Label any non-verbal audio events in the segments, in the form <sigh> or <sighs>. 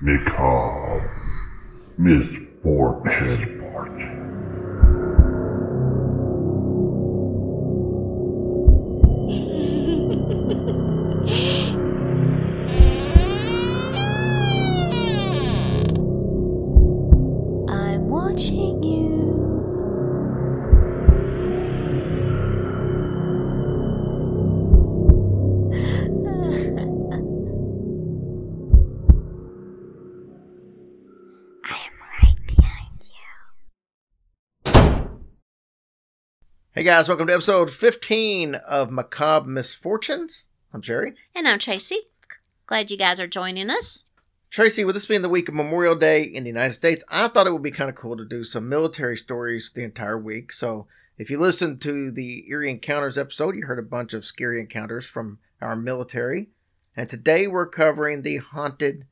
Macabre. Misfortune. Misfortune. Hey guys, welcome to episode 15 of Macabre Misfortunes. I'm Jerry. And I'm Tracy. Glad you guys are joining us. Tracy, with this being the week of Memorial Day in the United States, I thought it would be kind of cool to do some military stories the entire week. So, if you listened to the Eerie Encounters episode, you heard a bunch of scary encounters from our military. And today we're covering the haunted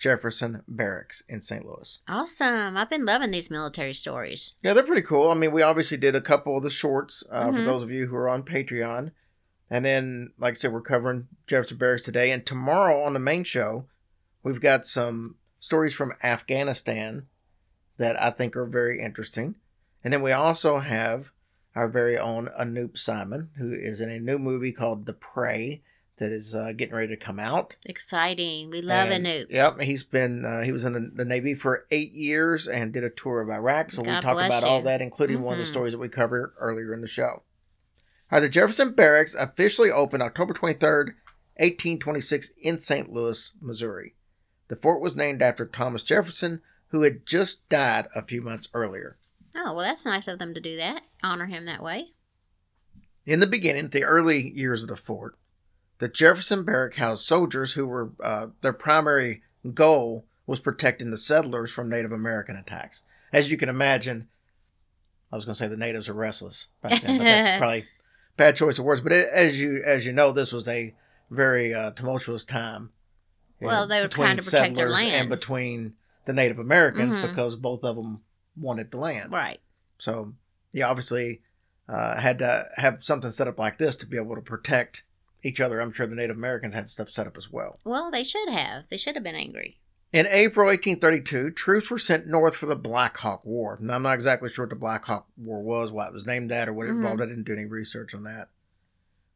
Jefferson Barracks in St. Louis. Awesome. I've been loving these military stories. Yeah, they're pretty cool. I mean, we obviously did a couple of the shorts uh, for Mhm. those of you who are on Patreon. And then, like I said, we're covering Jefferson Barracks today. And tomorrow on the main show, we've got some stories from Afghanistan that I think are very interesting. And then we also have our very own Anoop Simon, who is in a new movie called The Prey that is uh, getting ready to come out. Exciting. We love And, Anoop. Yep, he's been uh, he was in the, the Navy for eight years and did a tour of Iraq. So we talk about all that, including one of the Mhm. stories that we covered earlier in the show. All right, the Jefferson Barracks officially opened October twenty third, eighteen twenty six, in St. Louis, Missouri. The fort was named after Thomas Jefferson, who had just died a few months earlier. Oh, well, that's nice of them to do that. Honor him that way. In the beginning, the early years of the fort, the Jefferson Barrack housed soldiers who were uh, their primary goal was protecting the settlers from Native American attacks. As you can imagine, I was going to say the natives are restless back then, but that's <laughs> probably bad choice of words. But it, as you as you know, this was a very uh, tumultuous time. Well, know, they were trying to protect their land. and between the Native Americans Mhm. because both of them wanted the land. Right. So you obviously uh, had to have something set up like this to be able to protect each other. I'm sure the Native Americans had stuff set up as well. Well, they should have. They should have been angry. In April 1832, troops were sent north for the Black Hawk War. Now, I'm not exactly sure what the Black Hawk War was, why it was named that, or what it involved. Mm-hmm. I didn't do any research on that.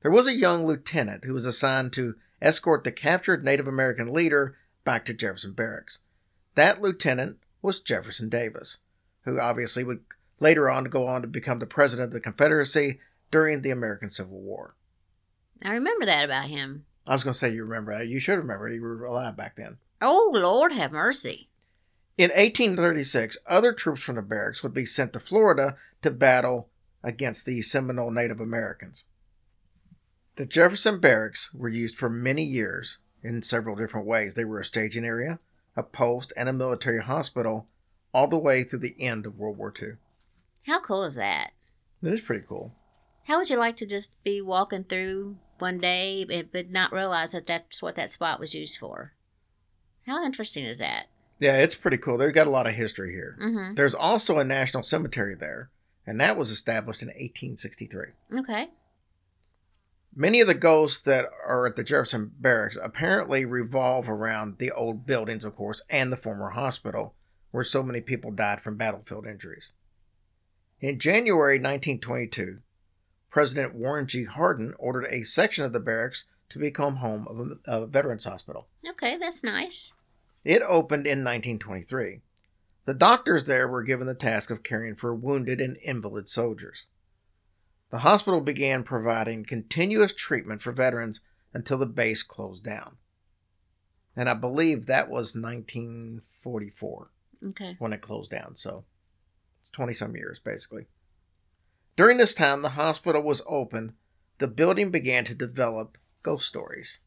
There was a young lieutenant who was assigned to escort the captured Native American leader back to Jefferson Barracks. That lieutenant was Jefferson Davis, who obviously would later on go on to become the president of the Confederacy during the American Civil War. I remember that about him. I was going to say you remember that. You should remember. You were alive back then. Oh, Lord have mercy. In 1836, other troops from the barracks would be sent to Florida to battle against the Seminole Native Americans. The Jefferson Barracks were used for many years in several different ways. They were a staging area, a post, and a military hospital all the way through the end of World War II. How cool is that? It is pretty cool. How would you like to just be walking through one day but- but not realize that that's what that spot was used for? How interesting is that? Yeah, it's pretty cool. They've got a lot of history here. Mm There's also a national cemetery there, and that was established in 1863. hmm. Okay. Many of the ghosts that are at the Jefferson Barracks apparently revolve around the old buildings, of course, and the former hospital, where so many people died from battlefield injuries. In January 1922, President Warren G. Harding ordered a section of the barracks to become home of a, a veterans hospital. Okay, that's nice. It opened in 1923. The doctors there were given the task of caring for wounded and invalid soldiers. The hospital began providing continuous treatment for veterans until the base closed down. And I believe that was 1944 Okay. when it closed down, so it's 20 some years basically. During this time, the hospital was open. The building began to develop ghost stories.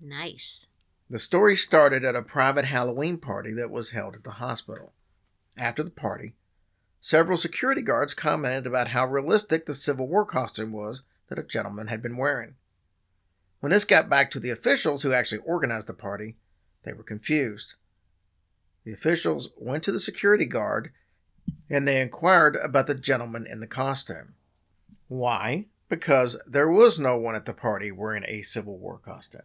Nice. The story started at a private Halloween party that was held at the hospital. After the party, several security guards commented about how realistic the Civil War costume was that a gentleman had been wearing. When this got back to the officials who actually organized the party, they were confused. The officials went to the security guard and they inquired about the gentleman in the costume. Why? Because there was no one at the party wearing a Civil War costume.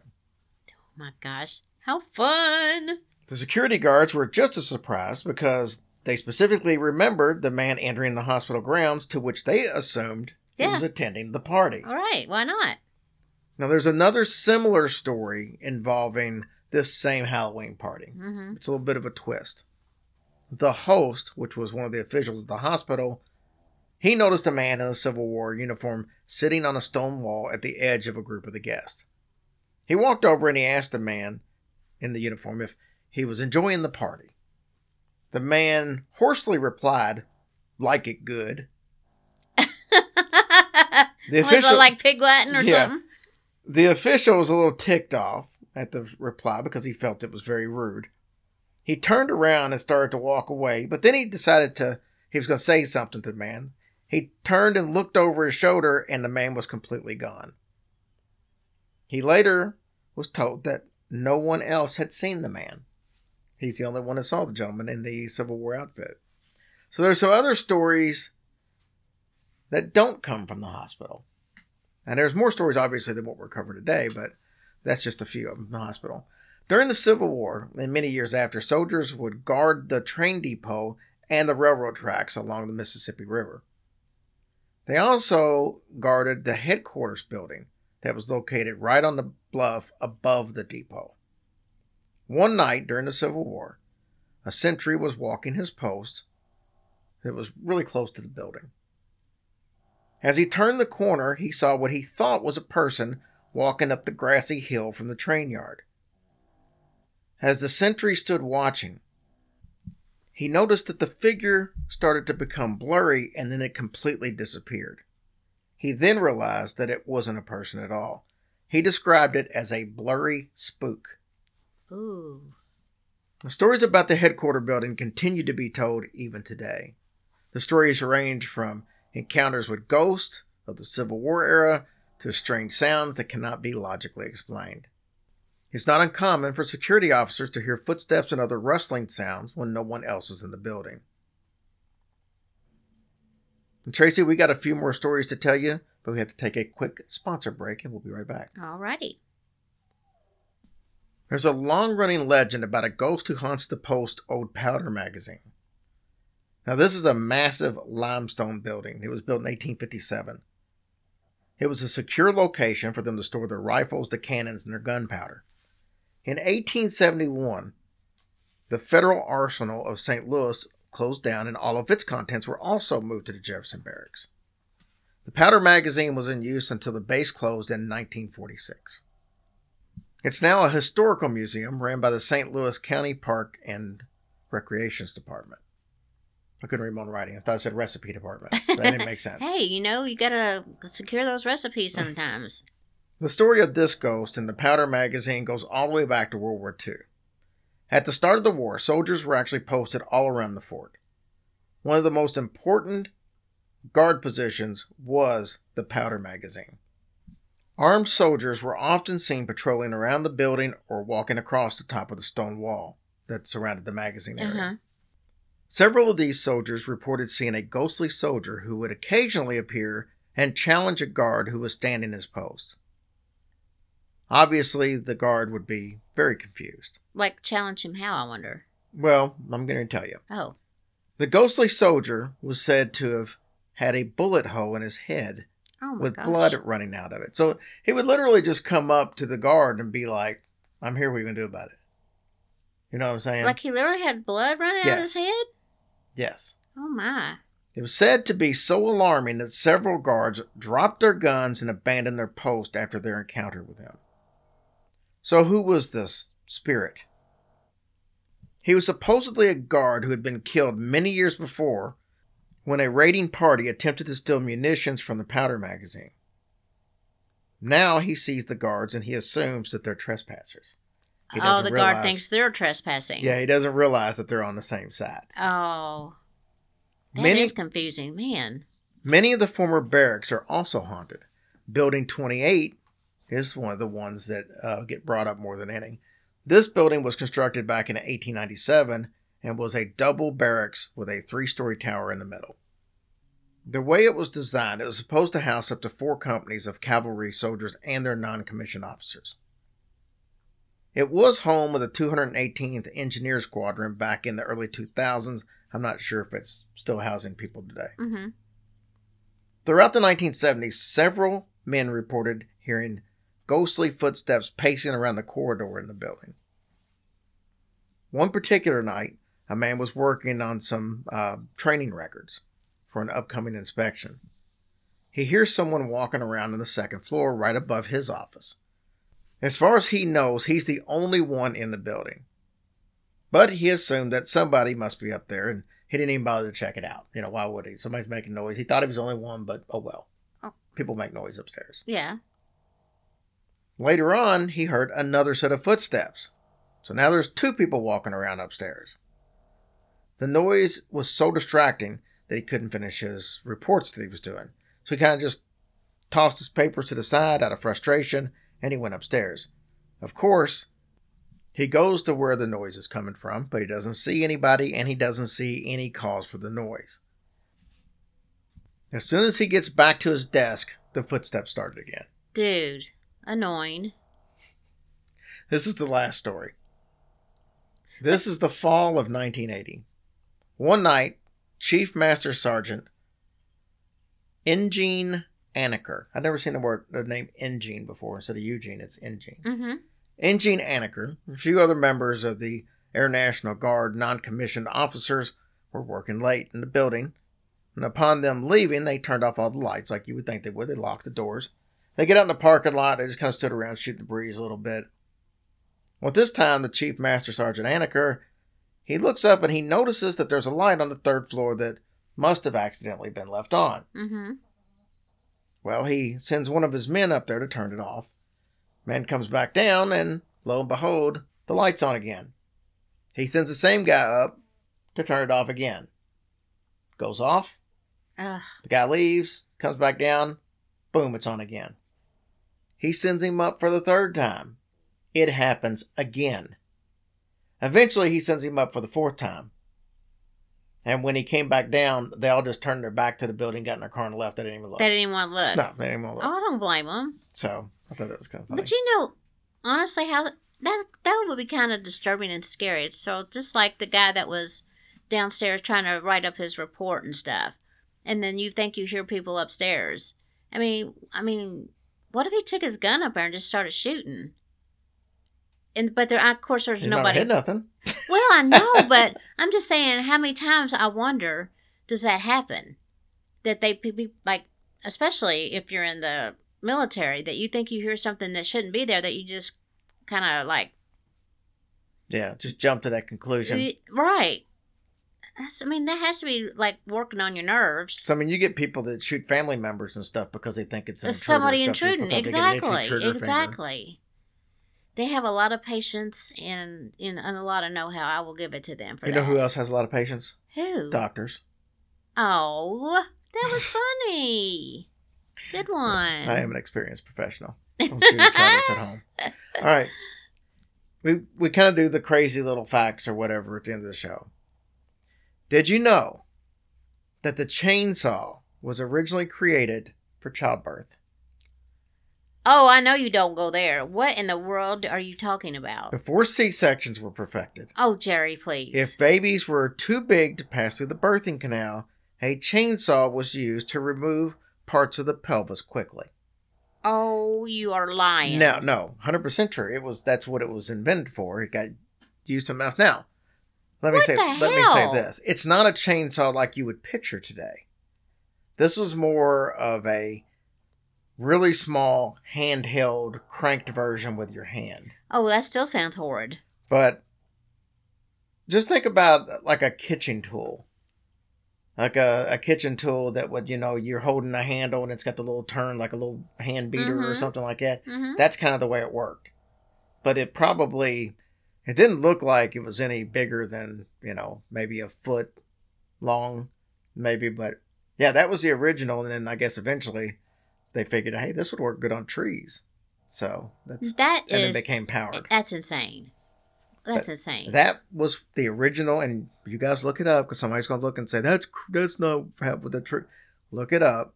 Oh my gosh. How fun. The security guards were just as surprised because they specifically remembered the man entering the hospital grounds to which they assumed he was attending the party. All right, why not? Now, there's another similar story involving this same Halloween party. Mm-hmm. It's a little bit of a twist. The host, which was one of the officials at the hospital, he noticed a man in a Civil War uniform sitting on a stone wall at the edge of a group of the guests. He walked over and he asked the man in the uniform if he was enjoying the party. The man hoarsely replied, like it good. <laughs> The was it official, like pig Latin or Yeah. something? the official was a little ticked off at the reply because he felt it was very rude. He turned around and started to walk away, but then he decided to he was going to say something to the man. He turned and looked over his shoulder, and the man was completely gone. He later was told that no one else had seen the man. He's the only one that saw the gentleman in the Civil War outfit. So there's some other stories that don't come from the hospital. And there's more stories, obviously, than what we're covering today, but that's just a few of them in the hospital. During the Civil War, and many years after, soldiers would guard the train depot and the railroad tracks along the Mississippi River. They also guarded the headquarters building that was located right on the bluff above the depot. One night during the Civil War, a sentry was walking his post that was really close to the building. As he turned the corner, he saw what he thought was a person walking up the grassy hill from the train yard. As the sentry stood watching, he noticed that the figure started to become blurry and then it completely disappeared. He then realized that it wasn't a person at all. He described it as a blurry spook. Ooh. The stories about the headquarter building continue to be told even today. The stories range from encounters with ghosts of the Civil War era to strange sounds that cannot be logically explained. It's not uncommon for security officers to hear footsteps and other rustling sounds when no one else is in the building. And Tracy, we got a few more stories to tell you, but we have to take a quick sponsor break and we'll be right back. All righty. There's a long running legend about a ghost who haunts the Post Old Powder magazine. Now, this is a massive limestone building. It was built in 1857. It was a secure location for them to store their rifles, their cannons, and their gunpowder. In 1871, the Federal Arsenal of St. Louis closed down and all of its contents were also moved to the Jefferson Barracks. The powder magazine was in use until the base closed in 1946. It's now a historical museum ran by the St. Louis County Park and Recreations Department. I couldn't read my own writing. I thought it said recipe department. That didn't make <laughs> sense. Hey, you know, you gotta secure those recipes sometimes. The story of this ghost in the Powder magazine goes all the way back to World War II. At the start of the war, soldiers were actually posted all around the fort. One of the most important guard positions was the Powder magazine. Armed soldiers were often seen patrolling around the building or walking across the top of the stone wall that surrounded the magazine area. huh. Several of these soldiers reported seeing a ghostly soldier who would occasionally appear and challenge a guard who was standing his post. Obviously, the guard would be very confused. Like challenge him how? I wonder. Well, I'm going to tell you. Oh, The ghostly soldier was said to have had a bullet hole in his head oh with gosh. blood running out of it. So he would literally just come up to the guard and be like, I'm here, what are you going to do about it? You know what I'm saying? Like he literally had blood running out of his Yes. head. yes. Oh my. It was said to be so alarming that several guards dropped their guns and abandoned their post after their encounter with him. So, who was this spirit? He was supposedly a guard who had been killed many years before when a raiding party attempted to steal munitions from the powder magazine. Now he sees the guards and he assumes that they're trespassers. He Oh, the guard realize- thinks they're trespassing. Yeah, he doesn't realize that they're on the same side. Oh, that is Many confusing, man. Many of the former barracks are also haunted. Building 28 is one of the ones that uh, get brought up more than any. This building was constructed back in 1897 and was a double barracks with a three story tower in the middle. The way it was designed, it was supposed to house up to four companies of cavalry soldiers and their non commissioned officers. It was home of the 218th Engineer Squadron back in the early 2000s. I'm not sure if it's still housing people today. Mm-hmm. Throughout the 1970s, several men reported hearing ghostly footsteps pacing around the corridor in the building. One particular night, a man was working on some uh, training records for an upcoming inspection. He hears someone walking around on the second floor right above his office. As far as he knows, he's the only one in the building. But he assumed that somebody must be up there and he didn't even bother to check it out. You know, why would he? Somebody's making noise. He thought he was the only one, but oh well. Oh. People make noise upstairs. Yeah. Later on, he heard another set of footsteps. So now there's two people walking around upstairs. The noise was so distracting that he couldn't finish his reports that he was doing. So he kind of just tossed his papers to the side out of frustration and he went upstairs. Of course, he goes to where the noise is coming from, but he doesn't see anybody and he doesn't see any cause for the noise. As soon as he gets back to his desk, the footsteps started again. Dude. Annoying. This is the last story. This is the fall of 1980. One night, Chief Master Sergeant Engene Anaker. I've never seen the word the name Engene before. Instead of Eugene, it's Engene. Mm-hmm. Engene Anaker, a few other members of the Air National Guard non-commissioned officers were working late in the building. And upon them leaving, they turned off all the lights like you would think they would. They locked the doors. They get out in the parking lot. They just kind of stood around shooting the breeze a little bit. Well, at this time, the Chief Master Sergeant Anaker, he looks up and he notices that there's a light on the third floor that must have accidentally been left on. Mm-hmm. Well, he sends one of his men up there to turn it off. Man comes back down, and lo and behold, the light's on again. He sends the same guy up to turn it off again. Goes off. Ugh. The guy leaves, comes back down. Boom, it's on again. He sends him up for the third time. It happens again. Eventually, he sends him up for the fourth time. And when he came back down, they all just turned their back to the building, got in their car, and left. They didn't even look. They didn't even want to look. no, they didn't even look. Oh, I don't blame them. So I thought that was kind of funny. But you know, honestly, how that that would be kind of disturbing and scary. So just like the guy that was downstairs trying to write up his report and stuff, and then you think you hear people upstairs. I mean, I mean, what if he took his gun up there and just started shooting? And but there, of course, there's He's nobody. hit nothing. <laughs> Well, I know, <laughs> but I'm just saying, how many times I wonder does that happen? That they be like, especially if you're in the military, that you think you hear something that shouldn't be there, that you just kind of like, Yeah, just jump to that conclusion. right. That's, I mean, that has to be like working on your nerves. So I mean, you get people that shoot family members and stuff because they think it's somebody stuff, intruding. because they get an itchy Exactly. finger. Exactly. They have a lot of patience and, and, and a lot of know how. I will give it to them for You that. know who else has a lot of patience? Who? Doctors. Oh, that was <laughs> funny. Good one. I am an experienced professional. Don't you try this at home. <laughs> All right. We we kind of do the crazy little facts or whatever at the end of the show. Did you know that the chainsaw was originally created for childbirth? Oh, I know you don't go there. What in the world are you talking about? Before C sections were perfected. Oh, Jerry, please. If babies were too big to pass through the birthing canal, a chainsaw was used to remove parts of the pelvis quickly. oh, you are lying. No, no, hundred percent true. It was that's what it was invented for. It got used in mouth. Now, let me What say let me say this: it's not a chainsaw like you would picture today. This was more of a really small handheld cranked version with your hand. Oh, that still sounds horrid. But just think about like a kitchen tool. Like a, a kitchen tool that would, you know, you're holding a handle and it's got the little turn like a little hand beater or Mhm. something like that. hmm That's kind of the way it worked. But it probably it didn't look like it was any bigger than, you know, maybe a foot long, maybe, but yeah, that was the original and then I guess eventually they figured, hey, this would work good on trees. So that's That and then became powered. that's insane. That's insane. That was the original, and you guys look it up because somebody's gonna look and say that's that's not how with the trick. Look it up.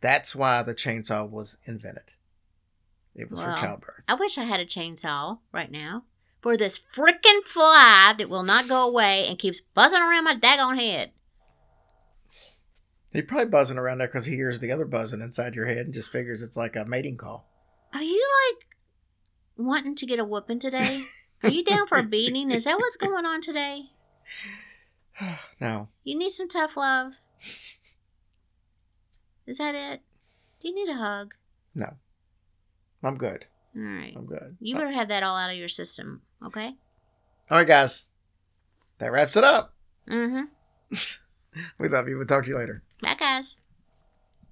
That's why the chainsaw was invented. It was Wow. for childbirth. I wish I had a chainsaw right now. For this frickin' fly that will not go away and keeps buzzing around my daggone head. He's probably buzzing around there because he hears the other buzzing inside your head and just figures it's like a mating call. Are you like wanting to get a whooping today? Are you down for a beating? Is that what's going on today? <sighs> no. You need some tough love? Is that it? Do you need a hug? No. I'm good. All right. I'm good. You better have that all out of your system, okay? All right, guys. That wraps it up. Mm-hmm. <laughs> We love you. We'll talk to you later. Bye, guys.